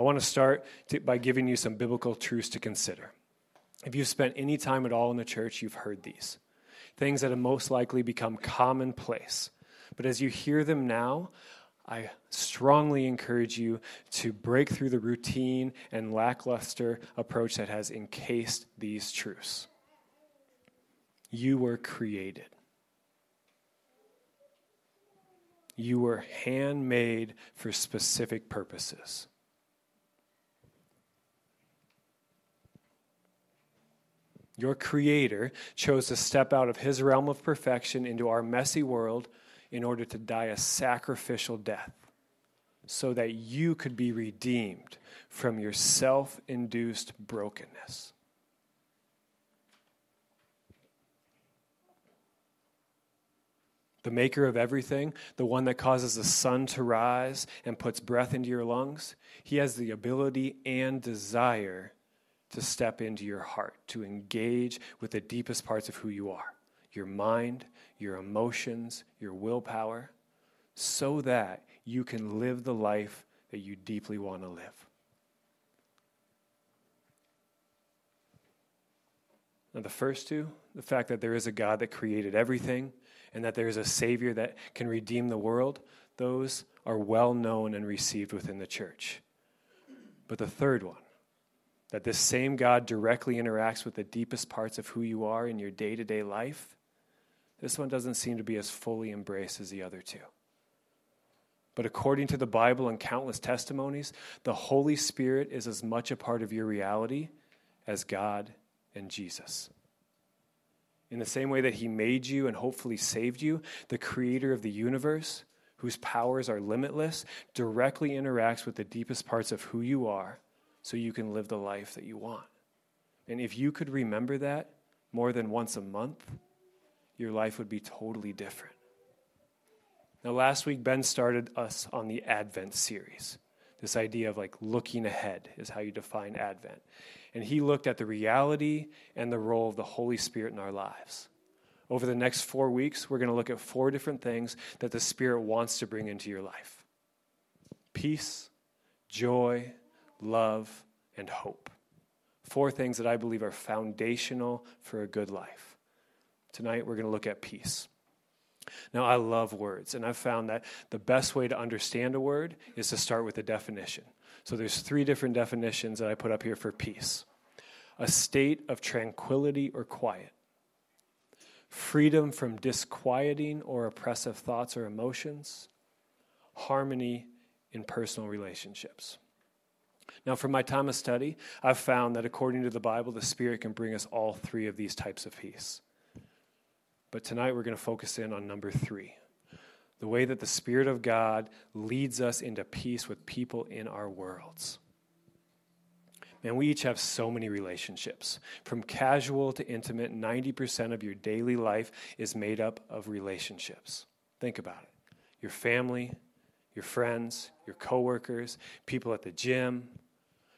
I want to start to, by giving you some biblical truths to consider. If you've spent any time at all in the church, you've heard these things that have most likely become commonplace. But as you hear them now, I strongly encourage you to break through the routine and lackluster approach that has encased these truths. You were created. You were handmade for specific purposes. Your Creator chose to step out of His realm of perfection into our messy world in order to die a sacrificial death so that you could be redeemed from your self induced brokenness. The maker of everything, the one that causes the sun to rise and puts breath into your lungs, he has the ability and desire to step into your heart, to engage with the deepest parts of who you are your mind, your emotions, your willpower, so that you can live the life that you deeply want to live. Now, the first two, the fact that there is a God that created everything and that there is a Savior that can redeem the world, those are well known and received within the church. But the third one, that this same God directly interacts with the deepest parts of who you are in your day to day life, this one doesn't seem to be as fully embraced as the other two. But according to the Bible and countless testimonies, the Holy Spirit is as much a part of your reality as God and Jesus. In the same way that He made you and hopefully saved you, the Creator of the universe, whose powers are limitless, directly interacts with the deepest parts of who you are so you can live the life that you want. And if you could remember that more than once a month, your life would be totally different. Now, last week, Ben started us on the Advent series. This idea of like looking ahead is how you define Advent. And he looked at the reality and the role of the Holy Spirit in our lives. Over the next four weeks, we're going to look at four different things that the Spirit wants to bring into your life peace, joy, love, and hope. Four things that I believe are foundational for a good life. Tonight, we're going to look at peace. Now, I love words, and I've found that the best way to understand a word is to start with a definition. So, there's three different definitions that I put up here for peace a state of tranquility or quiet, freedom from disquieting or oppressive thoughts or emotions, harmony in personal relationships. Now, from my time of study, I've found that according to the Bible, the Spirit can bring us all three of these types of peace. But tonight we're going to focus in on number three the way that the Spirit of God leads us into peace with people in our worlds. Man, we each have so many relationships. From casual to intimate, 90% of your daily life is made up of relationships. Think about it your family, your friends, your coworkers, people at the gym,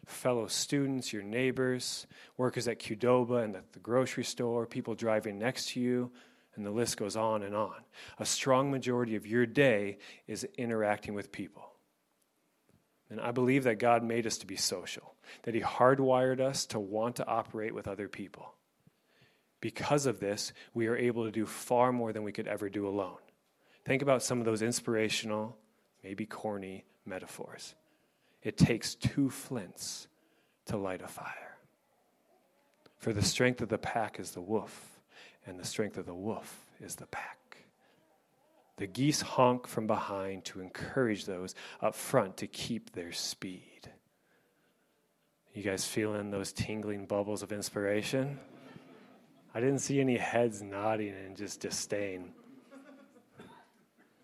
fellow students, your neighbors, workers at Qdoba and at the grocery store, people driving next to you, and the list goes on and on. A strong majority of your day is interacting with people. And I believe that God made us to be social, that He hardwired us to want to operate with other people. Because of this, we are able to do far more than we could ever do alone. Think about some of those inspirational, maybe corny metaphors. It takes two flints to light a fire. For the strength of the pack is the wolf and the strength of the wolf is the pack. The geese honk from behind to encourage those up front to keep their speed. You guys feeling those tingling bubbles of inspiration? I didn't see any heads nodding in just disdain.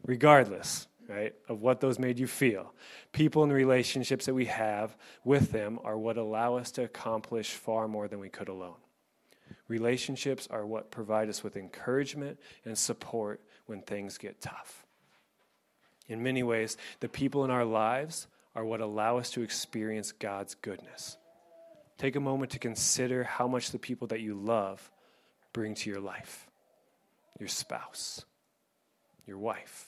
Regardless, right, of what those made you feel, people and relationships that we have with them are what allow us to accomplish far more than we could alone. Relationships are what provide us with encouragement and support when things get tough. In many ways, the people in our lives are what allow us to experience God's goodness. Take a moment to consider how much the people that you love bring to your life your spouse, your wife,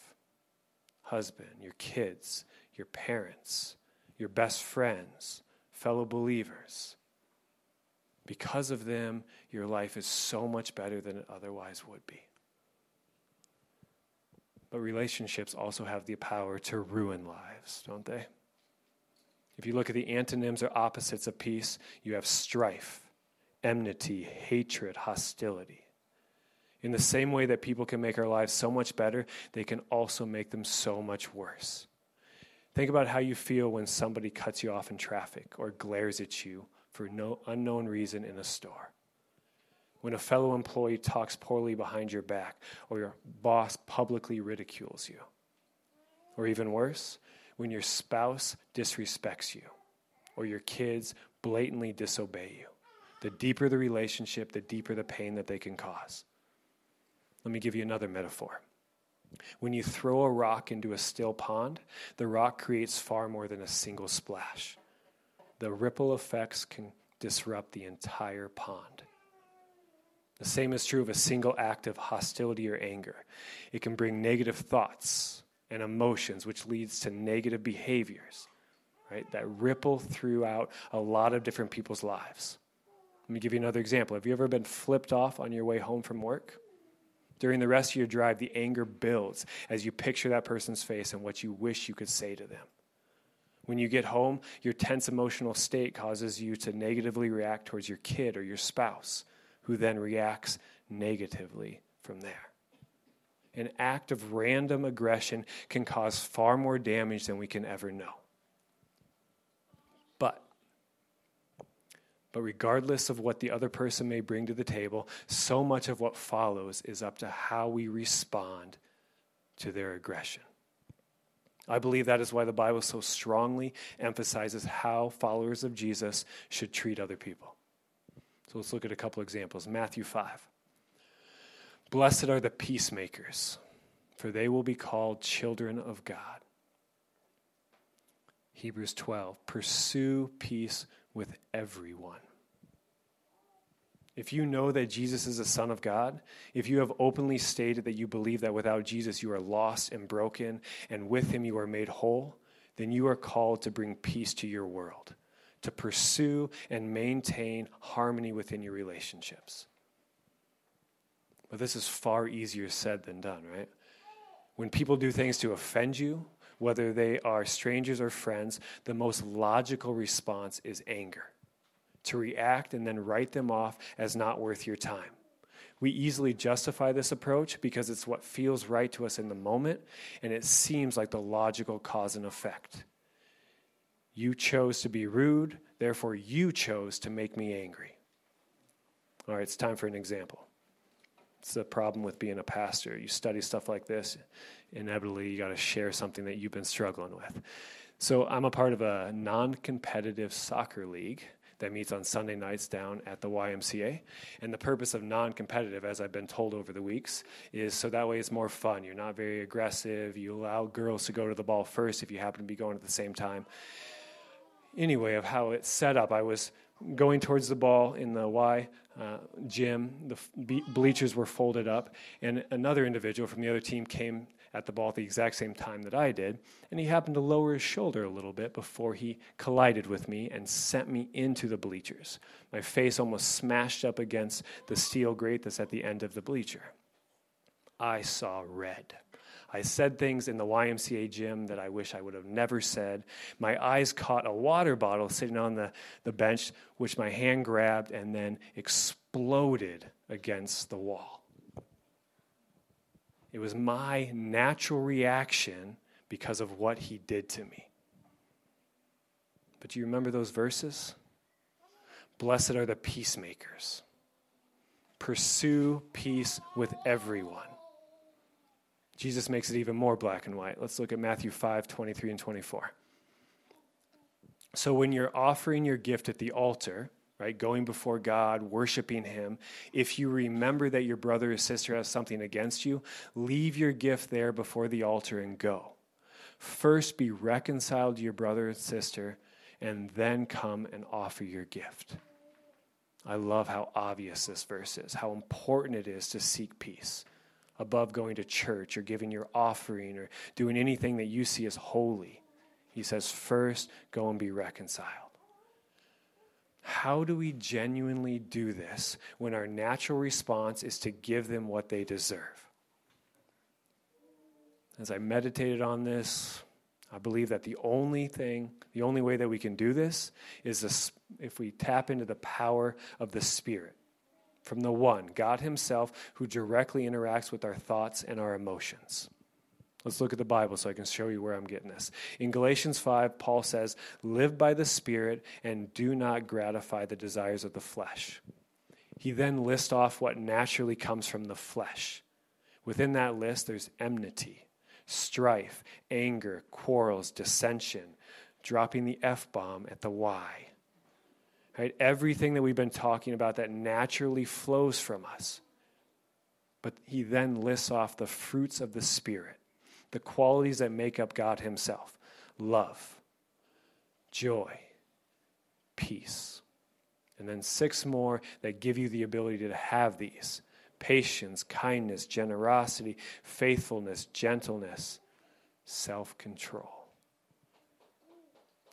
husband, your kids, your parents, your best friends, fellow believers. Because of them, your life is so much better than it otherwise would be. But relationships also have the power to ruin lives, don't they? If you look at the antonyms or opposites of peace, you have strife, enmity, hatred, hostility. In the same way that people can make our lives so much better, they can also make them so much worse. Think about how you feel when somebody cuts you off in traffic or glares at you for no unknown reason in a store. When a fellow employee talks poorly behind your back or your boss publicly ridicules you. Or even worse, when your spouse disrespects you or your kids blatantly disobey you. The deeper the relationship, the deeper the pain that they can cause. Let me give you another metaphor. When you throw a rock into a still pond, the rock creates far more than a single splash. The ripple effects can disrupt the entire pond. The same is true of a single act of hostility or anger. It can bring negative thoughts and emotions, which leads to negative behaviors, right? That ripple throughout a lot of different people's lives. Let me give you another example. Have you ever been flipped off on your way home from work? During the rest of your drive, the anger builds as you picture that person's face and what you wish you could say to them. When you get home, your tense emotional state causes you to negatively react towards your kid or your spouse, who then reacts negatively from there. An act of random aggression can cause far more damage than we can ever know. But regardless of what the other person may bring to the table, so much of what follows is up to how we respond to their aggression. I believe that is why the Bible so strongly emphasizes how followers of Jesus should treat other people. So let's look at a couple examples. Matthew 5. Blessed are the peacemakers, for they will be called children of God. Hebrews 12. Pursue peace with everyone. If you know that Jesus is the Son of God, if you have openly stated that you believe that without Jesus you are lost and broken, and with him you are made whole, then you are called to bring peace to your world, to pursue and maintain harmony within your relationships. But this is far easier said than done, right? When people do things to offend you, whether they are strangers or friends, the most logical response is anger. To react and then write them off as not worth your time. We easily justify this approach because it's what feels right to us in the moment, and it seems like the logical cause and effect. You chose to be rude, therefore, you chose to make me angry. All right, it's time for an example. It's the problem with being a pastor. You study stuff like this, inevitably, you got to share something that you've been struggling with. So, I'm a part of a non competitive soccer league that meets on Sunday nights down at the YMCA. And the purpose of non competitive, as I've been told over the weeks, is so that way it's more fun. You're not very aggressive. You allow girls to go to the ball first if you happen to be going at the same time. Anyway, of how it's set up, I was going towards the ball in the Y uh, gym. The bleachers were folded up, and another individual from the other team came at the ball at the exact same time that I did, and he happened to lower his shoulder a little bit before he collided with me and sent me into the bleachers. My face almost smashed up against the steel grate that's at the end of the bleacher. I saw red. I said things in the YMCA gym that I wish I would have never said. My eyes caught a water bottle sitting on the, the bench, which my hand grabbed and then exploded against the wall. It was my natural reaction because of what he did to me. But do you remember those verses? Blessed are the peacemakers. Pursue peace with everyone. Jesus makes it even more black and white. Let's look at Matthew 5 23 and 24. So when you're offering your gift at the altar, right, going before God, worshiping Him, if you remember that your brother or sister has something against you, leave your gift there before the altar and go. First be reconciled to your brother and sister, and then come and offer your gift. I love how obvious this verse is, how important it is to seek peace above going to church or giving your offering or doing anything that you see as holy. He says, first, go and be reconciled. How do we genuinely do this when our natural response is to give them what they deserve? As I meditated on this, I believe that the only thing, the only way that we can do this is this, if we tap into the power of the Spirit from the one, God Himself, who directly interacts with our thoughts and our emotions. Let's look at the Bible so I can show you where I'm getting this. In Galatians 5, Paul says, Live by the Spirit and do not gratify the desires of the flesh. He then lists off what naturally comes from the flesh. Within that list, there's enmity, strife, anger, quarrels, dissension, dropping the F bomb at the Y. Right? Everything that we've been talking about that naturally flows from us. But he then lists off the fruits of the Spirit the qualities that make up God Himself love, joy, peace. And then six more that give you the ability to have these patience, kindness, generosity, faithfulness, gentleness, self control.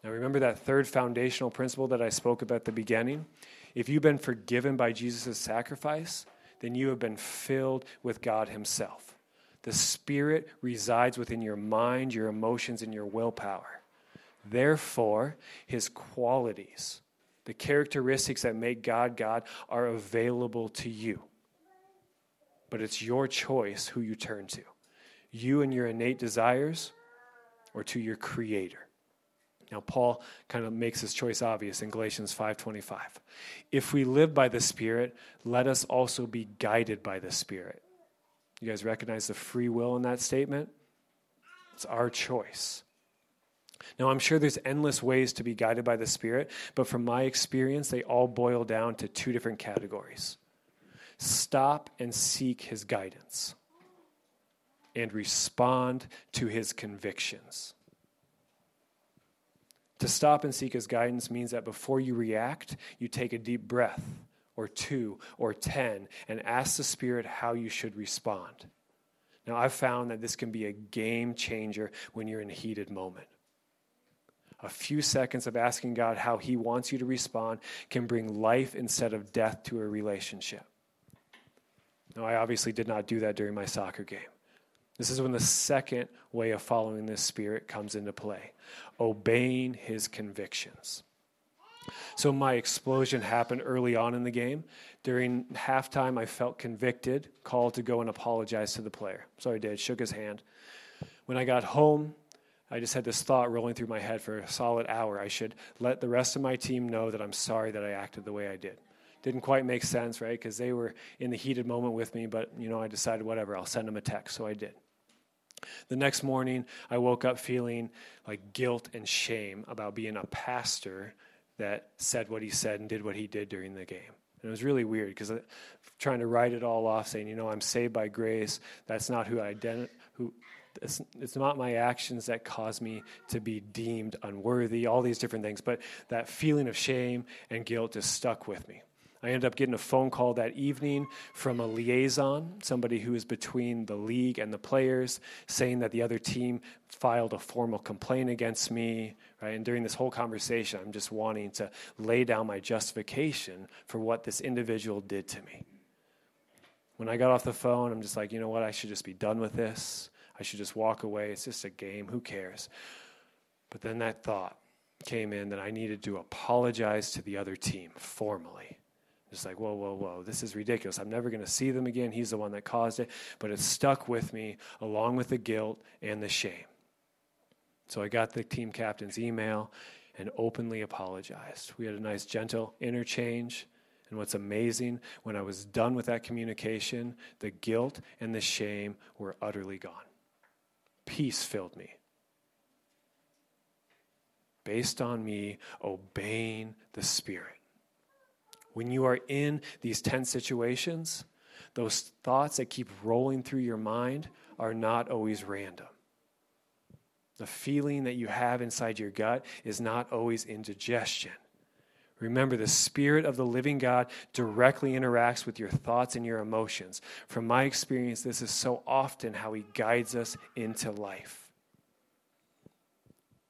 Now, remember that third foundational principle that I spoke about at the beginning? If you've been forgiven by Jesus' sacrifice, then you have been filled with God Himself. The Spirit resides within your mind, your emotions, and your willpower. Therefore, His qualities, the characteristics that make God God, are available to you. But it's your choice who you turn to you and your innate desires, or to your Creator. Now Paul kind of makes his choice obvious in Galatians 5:25. If we live by the Spirit, let us also be guided by the Spirit. You guys recognize the free will in that statement? It's our choice. Now, I'm sure there's endless ways to be guided by the Spirit, but from my experience, they all boil down to two different categories stop and seek His guidance, and respond to His convictions. To stop and seek His guidance means that before you react, you take a deep breath or two or ten and ask the Spirit how you should respond. Now, I've found that this can be a game changer when you're in a heated moment. A few seconds of asking God how He wants you to respond can bring life instead of death to a relationship. Now, I obviously did not do that during my soccer game. This is when the second way of following this Spirit comes into play obeying His convictions. So my explosion happened early on in the game. During halftime, I felt convicted, called to go and apologize to the player. So I did, shook his hand. When I got home, I just had this thought rolling through my head for a solid hour. I should let the rest of my team know that I'm sorry that I acted the way I did. Didn't quite make sense, right? Because they were in the heated moment with me, but you know, I decided whatever, I'll send them a text. So I did. The next morning, I woke up feeling like guilt and shame about being a pastor that said what he said and did what he did during the game. And it was really weird because uh, trying to write it all off, saying, you know, I'm saved by grace. That's not who I identi- who. It's, it's not my actions that cause me to be deemed unworthy. All these different things, but that feeling of shame and guilt just stuck with me. I ended up getting a phone call that evening from a liaison, somebody who is between the league and the players, saying that the other team filed a formal complaint against me. Right? And during this whole conversation, I'm just wanting to lay down my justification for what this individual did to me. When I got off the phone, I'm just like, you know what? I should just be done with this. I should just walk away. It's just a game. Who cares? But then that thought came in that I needed to apologize to the other team formally. Just like, whoa, whoa, whoa, this is ridiculous. I'm never going to see them again. He's the one that caused it. But it stuck with me along with the guilt and the shame. So I got the team captain's email and openly apologized. We had a nice, gentle interchange. And what's amazing, when I was done with that communication, the guilt and the shame were utterly gone. Peace filled me. Based on me obeying the Spirit. When you are in these tense situations, those thoughts that keep rolling through your mind are not always random. The feeling that you have inside your gut is not always indigestion. Remember, the Spirit of the living God directly interacts with your thoughts and your emotions. From my experience, this is so often how He guides us into life.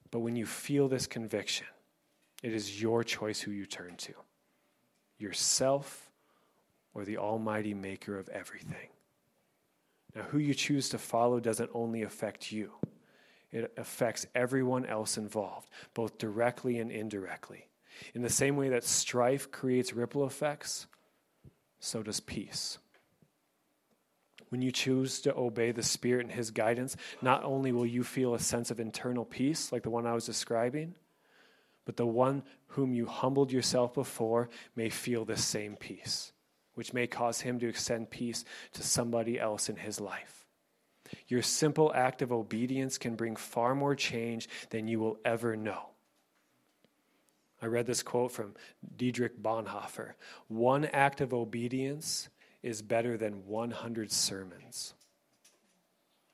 But when you feel this conviction, it is your choice who you turn to yourself or the Almighty Maker of everything. Now, who you choose to follow doesn't only affect you, it affects everyone else involved, both directly and indirectly. In the same way that strife creates ripple effects, so does peace. When you choose to obey the Spirit and His guidance, not only will you feel a sense of internal peace, like the one I was describing, but the one whom you humbled yourself before may feel the same peace, which may cause him to extend peace to somebody else in his life. Your simple act of obedience can bring far more change than you will ever know. I read this quote from Dietrich Bonhoeffer One act of obedience is better than 100 sermons.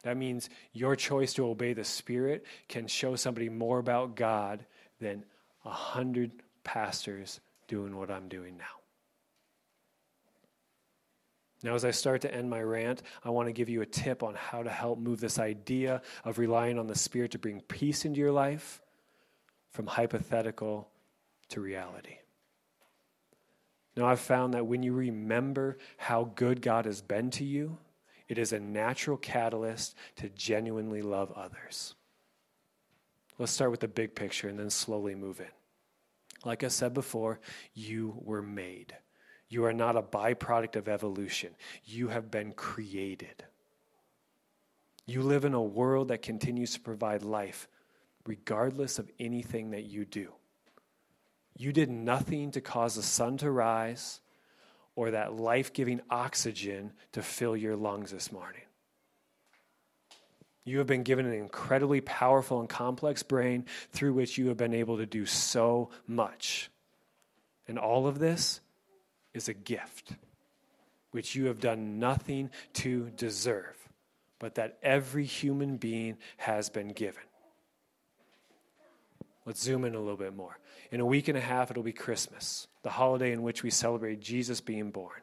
That means your choice to obey the Spirit can show somebody more about God than a hundred pastors doing what I'm doing now. Now, as I start to end my rant, I want to give you a tip on how to help move this idea of relying on the Spirit to bring peace into your life from hypothetical to reality. Now, I've found that when you remember how good God has been to you, it is a natural catalyst to genuinely love others. Let's start with the big picture and then slowly move in. Like I said before, you were made. You are not a byproduct of evolution. You have been created. You live in a world that continues to provide life, regardless of anything that you do. You did nothing to cause the sun to rise or that life giving oxygen to fill your lungs this morning. You have been given an incredibly powerful and complex brain through which you have been able to do so much. And all of this is a gift, which you have done nothing to deserve, but that every human being has been given. Let's zoom in a little bit more. In a week and a half, it'll be Christmas, the holiday in which we celebrate Jesus being born.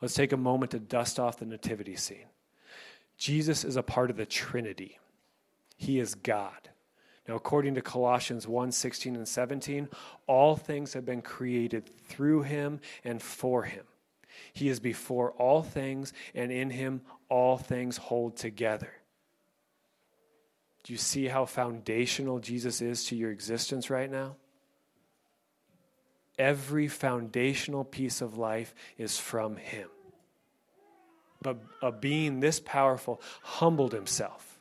Let's take a moment to dust off the nativity scene. Jesus is a part of the Trinity. He is God. Now, according to Colossians 1 16 and 17, all things have been created through him and for him. He is before all things, and in him all things hold together. Do you see how foundational Jesus is to your existence right now? Every foundational piece of life is from him but a being this powerful humbled himself,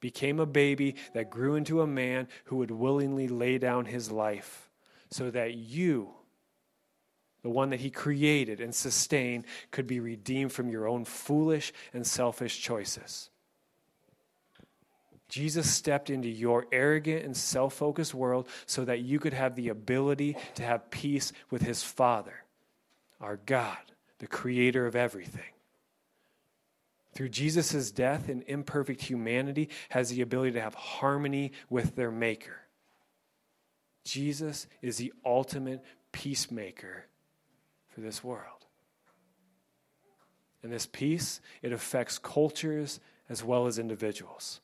became a baby that grew into a man who would willingly lay down his life so that you, the one that he created and sustained, could be redeemed from your own foolish and selfish choices. Jesus stepped into your arrogant and self focused world so that you could have the ability to have peace with his Father, our God, the creator of everything through Jesus' death and imperfect humanity, has the ability to have harmony with their Maker. Jesus is the ultimate peacemaker for this world. And this peace, it affects cultures as well as individuals.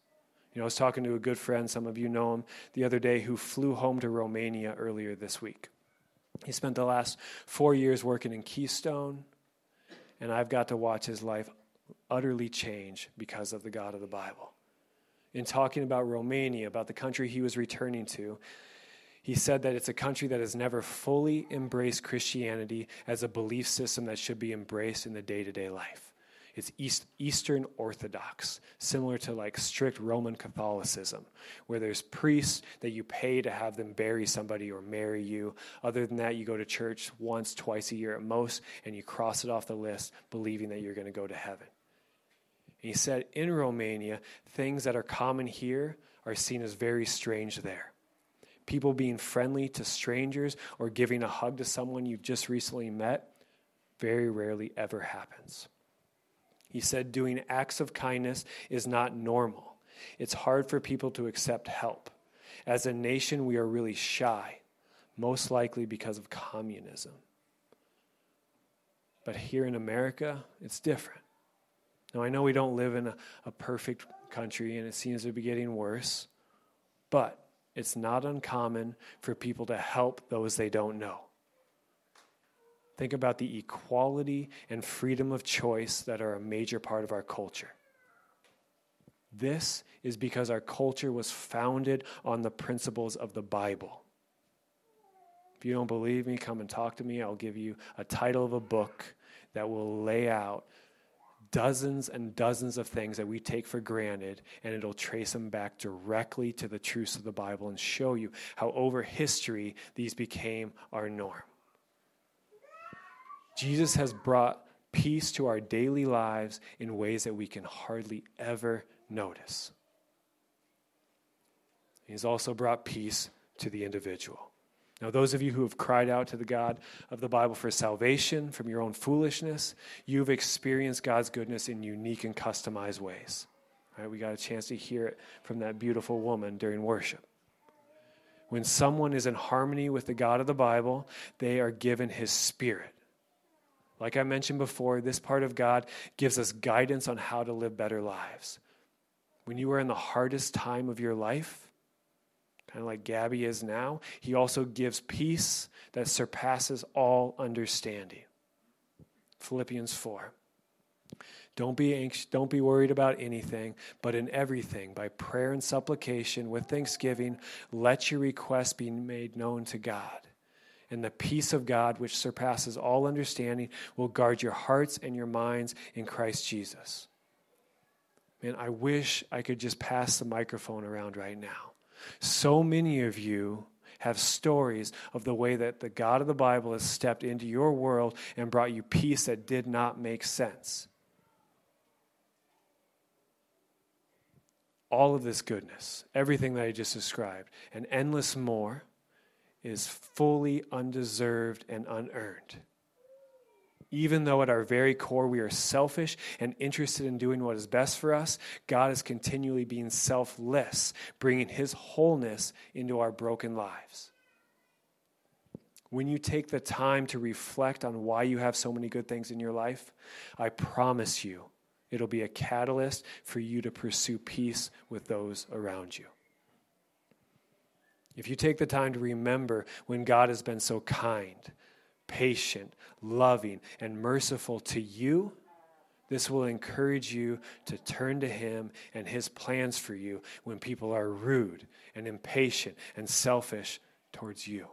You know, I was talking to a good friend, some of you know him, the other day, who flew home to Romania earlier this week. He spent the last four years working in Keystone, and I've got to watch his life utterly change because of the God of the Bible. In talking about Romania, about the country he was returning to, he said that it's a country that has never fully embraced Christianity as a belief system that should be embraced in the day to day life. It's East, Eastern Orthodox, similar to like strict Roman Catholicism, where there's priests that you pay to have them bury somebody or marry you. Other than that, you go to church once, twice a year at most, and you cross it off the list, believing that you're going to go to heaven. He said, in Romania, things that are common here are seen as very strange there. People being friendly to strangers or giving a hug to someone you've just recently met very rarely ever happens. He said doing acts of kindness is not normal. It's hard for people to accept help. As a nation, we are really shy, most likely because of communism. But here in America, it's different. Now, I know we don't live in a, a perfect country and it seems to be getting worse, but it's not uncommon for people to help those they don't know. Think about the equality and freedom of choice that are a major part of our culture. This is because our culture was founded on the principles of the Bible. If you don't believe me, come and talk to me. I'll give you a title of a book that will lay out dozens and dozens of things that we take for granted, and it'll trace them back directly to the truths of the Bible and show you how over history these became our norm. Jesus has brought peace to our daily lives in ways that we can hardly ever notice. He's also brought peace to the individual. Now, those of you who have cried out to the God of the Bible for salvation from your own foolishness, you've experienced God's goodness in unique and customized ways. Right? We got a chance to hear it from that beautiful woman during worship. When someone is in harmony with the God of the Bible, they are given his spirit. Like I mentioned before, this part of God gives us guidance on how to live better lives. When you are in the hardest time of your life, kind of like Gabby is now, he also gives peace that surpasses all understanding. Philippians 4. Don't be anxious, don't be worried about anything, but in everything, by prayer and supplication with thanksgiving, let your requests be made known to God. And the peace of God, which surpasses all understanding, will guard your hearts and your minds in Christ Jesus. Man, I wish I could just pass the microphone around right now. So many of you have stories of the way that the God of the Bible has stepped into your world and brought you peace that did not make sense. All of this goodness, everything that I just described, and endless more, is fully undeserved and unearned even though at our very core we are selfish and interested in doing what is best for us, God is continually being selfless, bringing His wholeness into our broken lives. When you take the time to reflect on why you have so many good things in your life, I promise you it'll be a catalyst for you to pursue peace with those around you. If you take the time to remember when God has been so kind, patient, loving, and merciful to you, this will encourage you to turn to Him and His plans for you when people are rude and impatient and selfish towards you.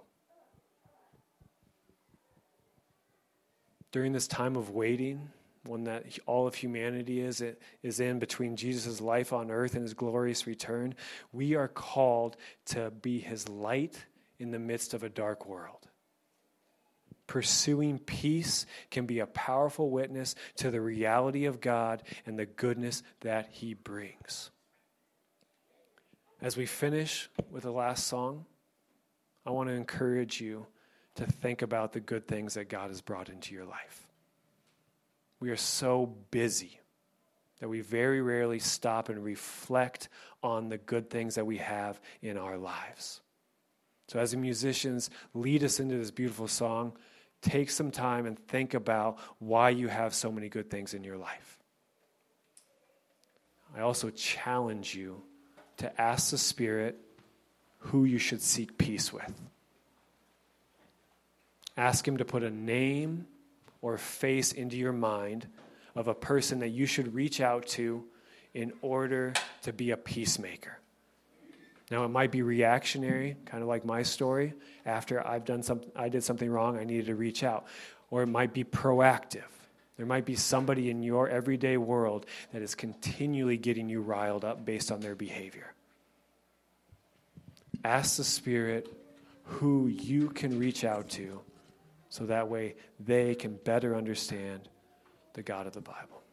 During this time of waiting, one that all of humanity is, is in between Jesus' life on earth and his glorious return, we are called to be his light in the midst of a dark world pursuing peace can be a powerful witness to the reality of God and the goodness that He brings. As we finish with the last song, I want to encourage you to think about the good things that God has brought into your life. We are so busy that we very rarely stop and reflect on the good things that we have in our lives. So, as the musicians lead us into this beautiful song, take some time and think about why you have so many good things in your life. I also challenge you to ask the Spirit who you should seek peace with. Ask Him to put a name or face into your mind of a person that you should reach out to in order to be a peacemaker. Now, it might be reactionary, kind of like my story. After I've done something, I did something wrong, I needed to reach out. Or it might be proactive. There might be somebody in your everyday world that is continually getting you riled up based on their behavior. Ask the Spirit who you can reach out to so that way they can better understand the God of the Bible.